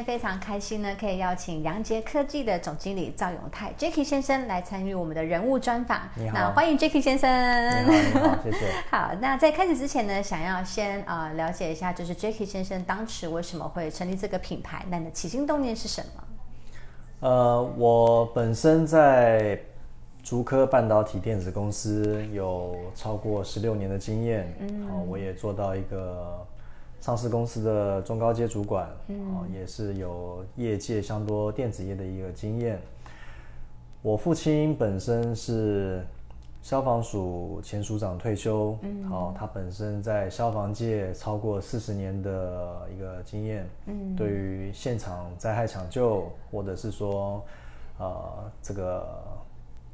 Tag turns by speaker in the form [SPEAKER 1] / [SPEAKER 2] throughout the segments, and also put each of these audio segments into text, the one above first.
[SPEAKER 1] 天非常开心呢，可以邀请杨杰科技的总经理赵永泰 Jacky 先生来参与我们的人物专访。
[SPEAKER 2] 你好
[SPEAKER 1] 那欢迎 Jacky 先生。
[SPEAKER 2] 你好，你好，谢谢。
[SPEAKER 1] 好，那在开始之前呢，想要先呃了解一下，就是 Jacky 先生当时为什么会成立这个品牌？那你的起心动念是什么？
[SPEAKER 2] 呃，我本身在竹科半导体电子公司有超过十六年的经验，嗯，好、我也做到一个上市公司的中高阶主管，也是有业界相多电子业的一个经验。我父亲本身是消防署前署长退休，他本身在消防界超过四十年的一个经验，嗯，对于现场灾害抢救或者是说，呃，这个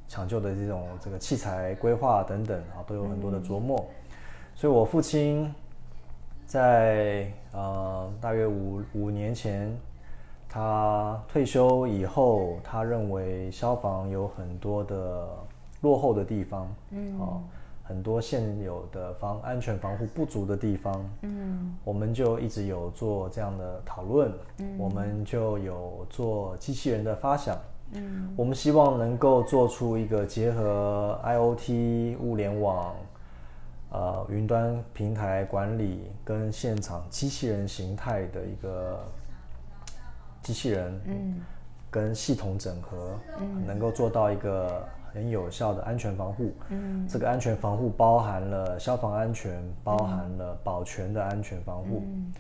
[SPEAKER 2] 抢救的这种这个器材规划等等啊，都有很多的琢磨。所以我父亲在呃大约五五年前，他退休以后，他认为消防有很多的落后的地方，嗯，哦，很多现有的防安全防护不足的地方，嗯，我们就一直有做这样的讨论，嗯，我们就有做机器人的发想，嗯，我们希望能够做出一个结合 IoT 物联网。呃，云端平台管理跟现场机器人形态的一个机器人，嗯，跟系统整合，嗯，能够做到一个很有效的安全防护，嗯，这个安全防护包含了消防安全，包含了保全的安全防护，嗯，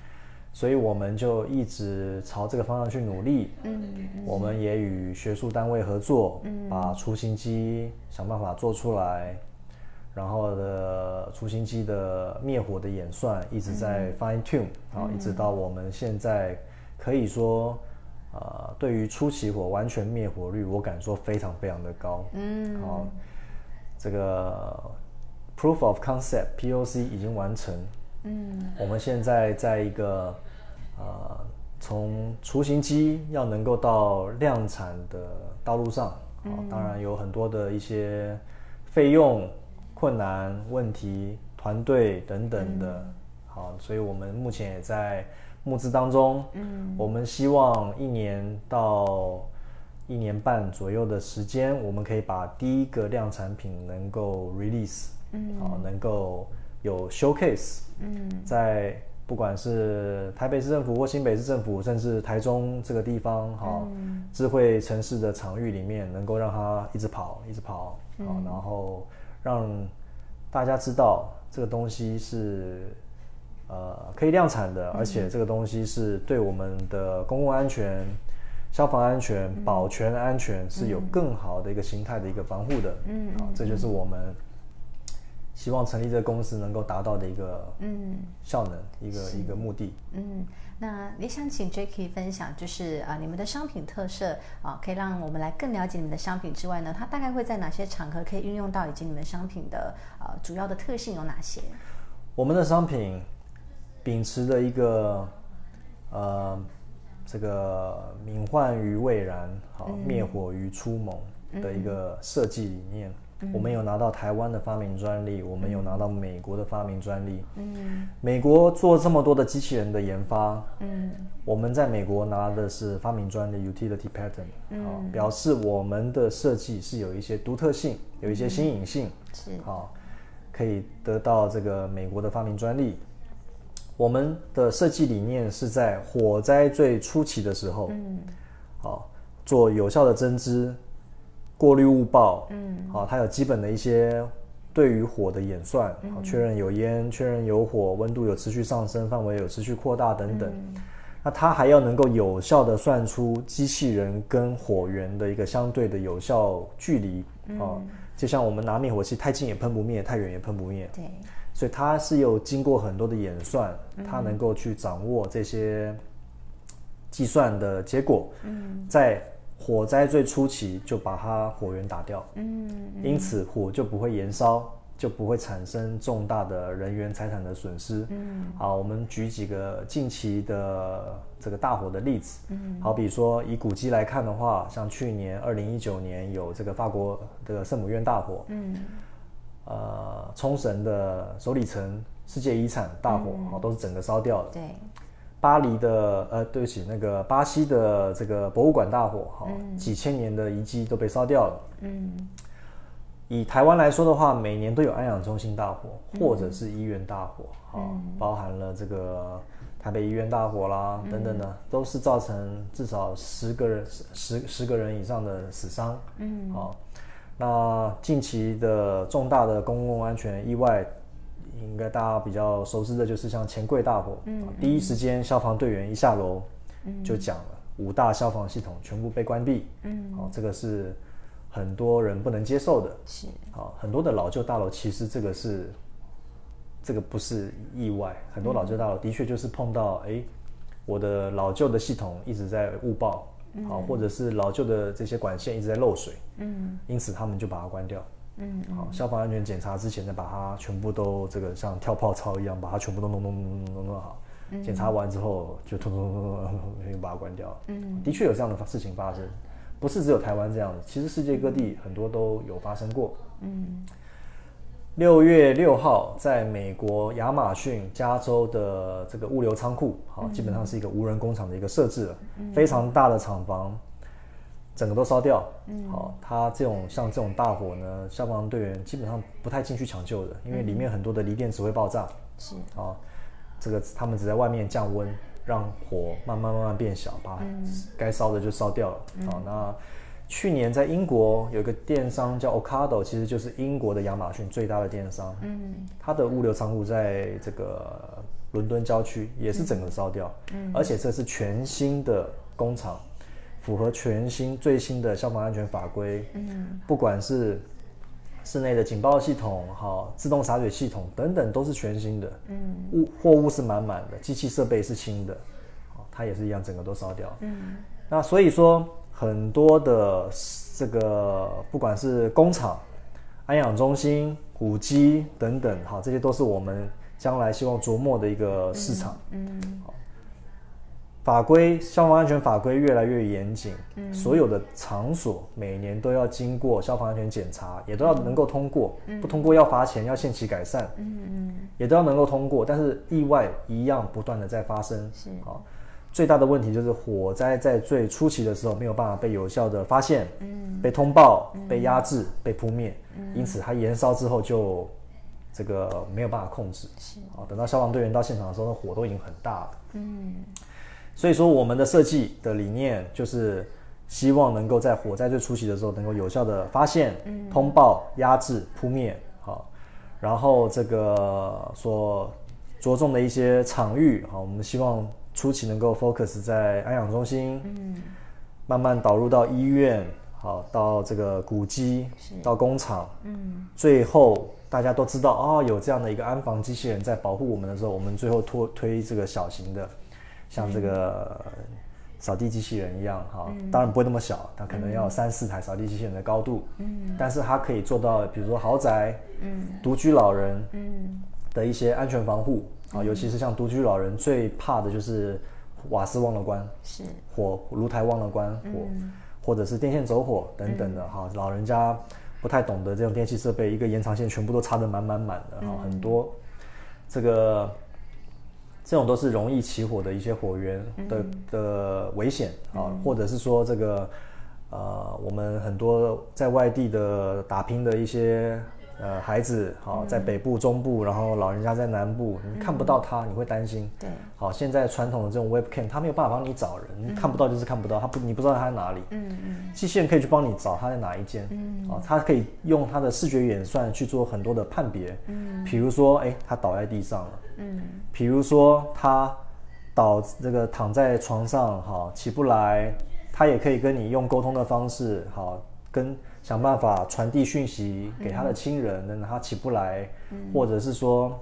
[SPEAKER 2] 所以我们就一直朝这个方向去努力，嗯，我们也与学术单位合作，嗯，把雏形机想办法做出来。然后的雏形机的灭火的演算一直在 fine tune，好、一直到我们现在可以说，呃，对于初起火完全灭火率，我敢说非常非常的高。嗯，好、这个 proof of concept POC 已经完成。嗯，我们现在在一个呃，从雏形机要能够到量产的道路上，啊、当然有很多的一些费用。困难、问题、团队等等的，好，所以我们目前也在募资当中。嗯，我们希望一年到一年半左右的时间，我们可以把第一个量产品能够 release，嗯，好，能够有 showcase，嗯，在不管是台北市政府或新北市政府，甚至台中这个地方，好，智慧城市的场域里面，能够让它一直跑，一直跑，好，然后。让大家知道这个东西是呃可以量产的，而且这个东西是对我们的公共安全、消防安全、保全安全是有更好的一个形态的一个防护的。嗯，好，这就是我们希望成立这个公司能够达到的一个嗯效能，一个一个目的。
[SPEAKER 1] 嗯。那也想请 Jacky 分享，就是啊，你们的商品特色啊，可以让我们来更了解你们的商品之外呢，它大概会在哪些场合可以运用到，以及你们商品的呃主要的特性有哪些？
[SPEAKER 2] 我们的商品秉持的一个呃这个敏患于未然，好灭火于初萌的一个设计理念。我们有拿到台湾的发明专利，我们有拿到美国的发明专利。嗯，美国做这么多的机器人的研发，嗯，我们在美国拿的是发明专利 （utility patent），好，表示我们的设计是有一些独特性，有一些新颖性，
[SPEAKER 1] 是
[SPEAKER 2] 啊，可以得到这个美国的发明专利。我们的设计理念是在火灾最初期的时候，嗯，好，做有效的增知。过滤误报，嗯，好，它有基本的一些对于火的演算，好，确认有烟，确认有火，温度有持续上升，范围有持续扩大等等。那它还要能够有效的算出机器人跟火源的一个相对的有效距离，啊，就像我们拿灭火器，太近也喷不灭，太远也喷不灭。
[SPEAKER 1] 对，
[SPEAKER 2] 所以它是有经过很多的演算，它能够去掌握这些计算的结果，嗯，在。火灾最初期就把它火源打掉，嗯，因此火就不会延烧，就不会产生重大的人员财产的损失。嗯，好，我们举几个近期的这个大火的例子。嗯，好比说以古迹来看的话，像去年二零一九年有这个法国的圣母院大火。嗯，呃，冲绳的首里城世界遗产大火，好，都是整个烧掉了。
[SPEAKER 1] 对。
[SPEAKER 2] 巴黎的呃，对不起，那个巴西的这个博物馆大火，哈，几千年的遗迹都被烧掉了。嗯，以台湾来说的话，每年都有安养中心大火，或者是医院大火，哈，包含了这个台北医院大火啦，等等的，都是造成至少十个人十十个人以上的死伤。嗯，好，那近期的重大的公共安全意外。应该大家比较熟知的就是像钱柜大火，嗯，第一时间消防队员一下楼，嗯，就讲了五大消防系统全部被关闭，嗯，好，这个是很多人不能接受的，
[SPEAKER 1] 是，
[SPEAKER 2] 好，很多的老旧大楼其实这个是，这个不是意外，很多老旧大楼的确就是碰到，哎，我的老旧的系统一直在误报，好，或者是老旧的这些管线一直在漏水，嗯，因此他们就把它关掉。嗯，好，消防安全检查之前呢，把它全部都这个像跳泡操一样，把它全部都弄弄弄弄弄弄好。检查完之后，就通通通通通把它关掉。嗯，的确有这样的事情发生，不是只有台湾这样子，其实世界各地很多都有发生过。嗯，六月六号，在美国亚马逊加州的这个物流仓库，好，基本上是一个无人工厂的一个设置了，非常大的厂房。整个都烧掉，嗯，好，它这种像这种大火呢，消防队员基本上不太进去抢救的，因为里面很多的锂电池会爆炸，
[SPEAKER 1] 是，
[SPEAKER 2] 啊，这个他们只在外面降温，让火慢慢慢慢变小，把该烧的就烧掉了。好，那去年在英国有一个电商叫 Ocado，其实就是英国的亚马逊最大的电商，嗯，它的物流仓库在这个伦敦郊区也是整个烧掉，嗯，而且这是全新的工厂。符合全新最新的消防安全法规，嗯，不管是室内的警报系统、好自动洒水系统等等，都是全新的，嗯，物货物是满满的，机器设备是新的，它也是一样，整个都烧掉，嗯，那所以说很多的这个不管是工厂、安养中心、古迹等等，好，这些都是我们将来希望琢磨的一个市场，嗯，好。法规消防安全法规越来越严谨，所有的场所每年都要经过消防安全检查，也都要能够通过，不通过要罚钱，要限期改善，嗯嗯，也都要能够通过。但是意外一样不断的在发生，是。啊，最大的问题就是火灾在最初期的时候没有办法被有效的发现，嗯，被通报、被压制、被扑灭，因此它燃烧之后就这个没有办法控制，是。啊，等到消防队员到现场的时候，那火都已经很大了，嗯。所以说，我们的设计的理念就是希望能够在火灾最初期的时候，能够有效的发现、通报、压制、扑灭。好，然后这个所着重的一些场域，好，我们希望初期能够 focus 在安养中心，嗯，慢慢导入到医院，好，到这个古迹，到工厂，嗯，最后大家都知道，哦，有这样的一个安防机器人在保护我们的时候，我们最后推推这个小型的。像这个扫地机器人一样，哈，当然不会那么小，它可能要三四台扫地机器人的高度，嗯，但是它可以做到，比如说豪宅，嗯，独居老人，嗯，的一些安全防护，啊，尤其是像独居老人最怕的就是瓦斯忘了关，
[SPEAKER 1] 是
[SPEAKER 2] 火炉台忘了关火，或者是电线走火等等的，哈，老人家不太懂得这种电器设备，一个延长线全部都插得满满满的，哈，很多这个。这种都是容易起火的一些火源的的危险啊，或者是说这个呃，我们很多在外地的打拼的一些呃孩子，好在北部、中部，然后老人家在南部，你看不到他，你会担心。
[SPEAKER 1] 对，
[SPEAKER 2] 好，现在传统的这种 webcam，他没有办法帮你找人，你看不到就是看不到，他不你不知道他在哪里。嗯嗯，机器人可以去帮你找他在哪一间。嗯，啊，他可以用他的视觉演算去做很多的判别。嗯，比如说，哎，他倒在地上了。嗯，比如说他倒这个躺在床上，哈，起不来，他也可以跟你用沟通的方式，好，跟想办法传递讯息给他的亲人，等他起不来，或者是说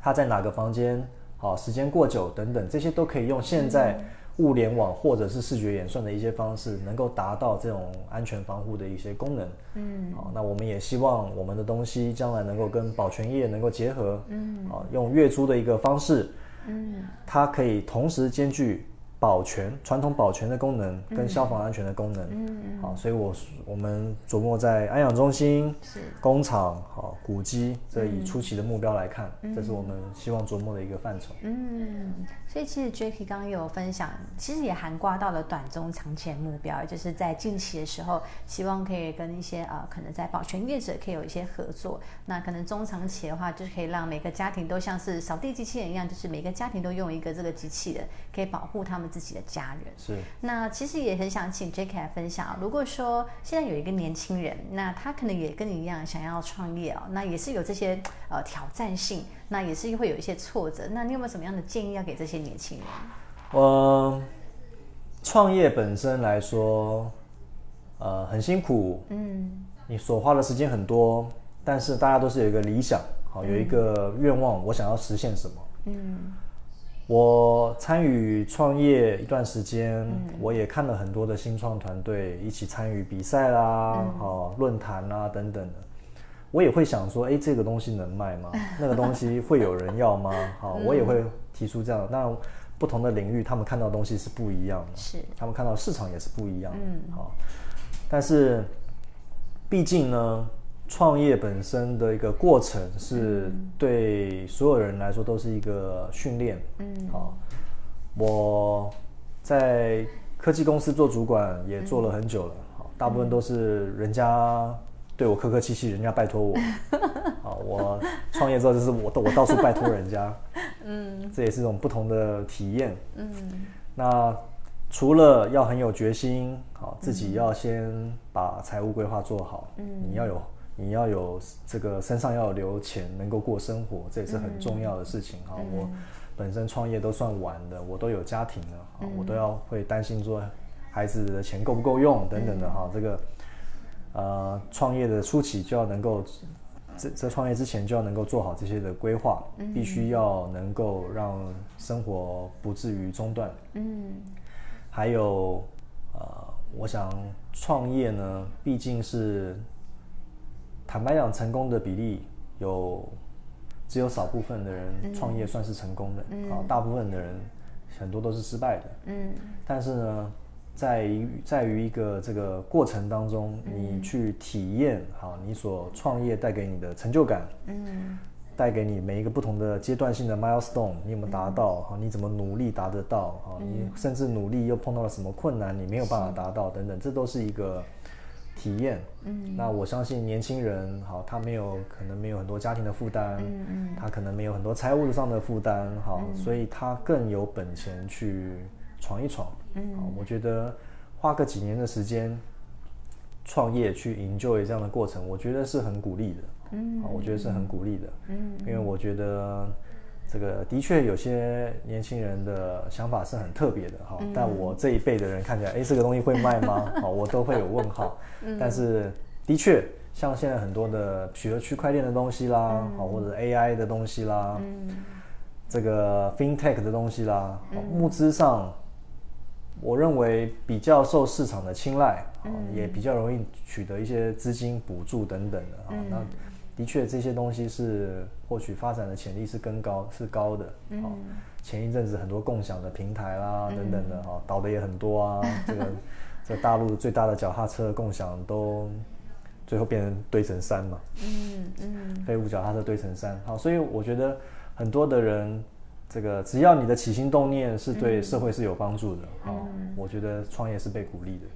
[SPEAKER 2] 他在哪个房间，好，时间过久等等，这些都可以用现在物联网或者是视觉演算的一些方式，能够达到这种安全防护的一些功能。嗯，好，那我们也希望我们的东西将来能够跟保全业能够结合。嗯，啊，用月租的一个方式，嗯，它可以同时兼具。保全传统保全的功能跟消防安全的功能，嗯，好，所以我我们琢磨在安养中心、工厂、好古迹，这以初期的目标来看，这是我们希望琢磨的一个范畴。
[SPEAKER 1] 嗯，所以其实 Jacky 刚刚有分享，其实也涵盖到了短中长期的目标，就是在近期的时候，希望可以跟一些呃可能在保全业者可以有一些合作。那可能中长期的话，就是可以让每个家庭都像是扫地机器人一样，就是每个家庭都用一个这个机器人，可以保护他们。自己的家人
[SPEAKER 2] 是，
[SPEAKER 1] 那其实也很想请 Jacky 来分享。如果说现在有一个年轻人，那他可能也跟你一样想要创业啊，那也是有这些呃挑战性，那也是会有一些挫折。那你有没有什么样的建议要给这些年轻人？
[SPEAKER 2] 呃，创业本身来说，呃，很辛苦，嗯，你所花的时间很多，但是大家都是有一个理想，好，有一个愿望，我想要实现什么，嗯。我参与创业一段时间，我也看了很多的新创团队一起参与比赛啦、好论坛啊等等的。我也会想说，哎，这个东西能卖吗？那个东西会有人要吗？好，我也会提出这样。那不同的领域，他们看到的东西是不一样的，
[SPEAKER 1] 是
[SPEAKER 2] 他们看到市场也是不一样的。嗯，好，但是毕竟呢。创业本身的一个过程，是对所有人来说都是一个训练。嗯，好，我在科技公司做主管也做了很久了。好，大部分都是人家对我客客气气，人家拜托我。啊，我创业之后就是我我到处拜托人家。嗯，这也是一种不同的体验。嗯，那除了要很有决心，好，自己要先把财务规划做好。嗯，你要有。你要有这个身上要留钱，能够过生活，这也是很重要的事情哈。我本身创业都算晚的，我都有家庭了啊，我都要会担心说孩子的钱够不够用等等的哈。这个呃，创业的初期就要能够在在创业之前就要能够做好这些的规划，必须要能够让生活不至于中断。嗯，还有呃，我想创业呢，毕竟是。坦白讲，成功的比例有只有少部分的人创业算是成功的啊，大部分的人很多都是失败的。嗯，但是呢，在于在于一个这个过程当中，你去体验好你所创业带给你的成就感，嗯，带给你每一个不同的阶段性的 milestone，你有没有达到？好，你怎么努力达得到？好，你甚至努力又碰到了什么困难，你没有办法达到等等，这都是一个。体验，嗯，那我相信年轻人，好，他没有可能没有很多家庭的负担，嗯嗯，他可能没有很多财务上的负担，好，所以他更有本钱去闯一闯，嗯，好，我觉得花个几年的时间创业去 enjoy 这样的过程，我觉得是很鼓励的，嗯，我觉得是很鼓励的，嗯，因为我觉得。这个的确有些年轻人的想法是很特别的哈，但我这一辈的人看起来，哎，这个东西会卖吗？好，我都会有问号。但是的确，像现在很多的，比如区块链的东西啦，好，或者 AI 的东西啦，这个 FinTech 的东西啦，募资上，我认为比较受市场的青睐，也比较容易取得一些资金补助等等的啊。那的确，这些东西是获取发展的潜力是更高，是高的。好，前一阵子很多共享的平台啦，等等的哈，倒的也很多啊。这个在大陆最大的脚踏车共享都最后变成堆成山嘛。嗯嗯。废物脚踏车堆成山，好，所以我觉得很多的人，这个只要你的起心动念是对社会是有帮助的，好，我觉得创业是被鼓励的。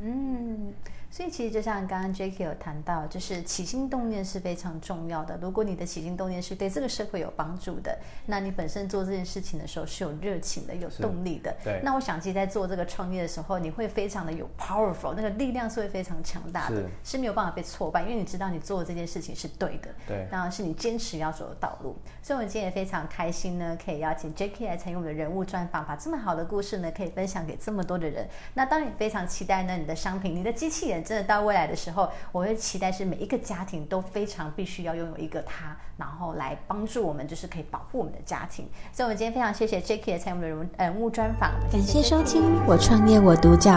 [SPEAKER 1] 嗯。所以其实就像刚刚 Jacky 有谈到，就是起心动念是非常重要的。如果你的起心动念是对这个社会有帮助的，那你本身做这件事情的时候是有热情的、有动力的。
[SPEAKER 2] 对。
[SPEAKER 1] 那我想，其实在做这个创业的时候，你会非常的有 powerful，那个力量是会非常强大的，是没有办法被挫败，因为你知道你做的这件事情是对的。
[SPEAKER 2] 对。
[SPEAKER 1] 当然是你坚持要走的道路。所以，我们今天也非常开心呢，可以邀请 Jacky 来参与我们的人物专访，把这么好的故事呢，可以分享给这么多的人。那当然也非常期待呢，你的商品、你的机器人。
[SPEAKER 3] 真的到未来的时候，我会期待是每一个家庭都非常必须要拥有一个他，然后来帮助我们，就是可以保护我们的家庭。所以，我们今天非常谢谢 Jacky 参与我们的人人物专访，
[SPEAKER 1] 感谢收听《我创业我独角》。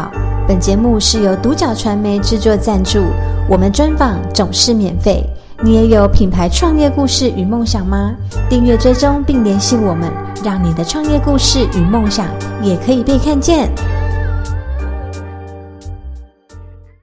[SPEAKER 1] 本节目是由独角传媒制作赞助，我们专访总是免费。你也有品牌创业故事与梦想吗？订阅追踪并联系我们，让你的创业故事与梦想也可以被看见。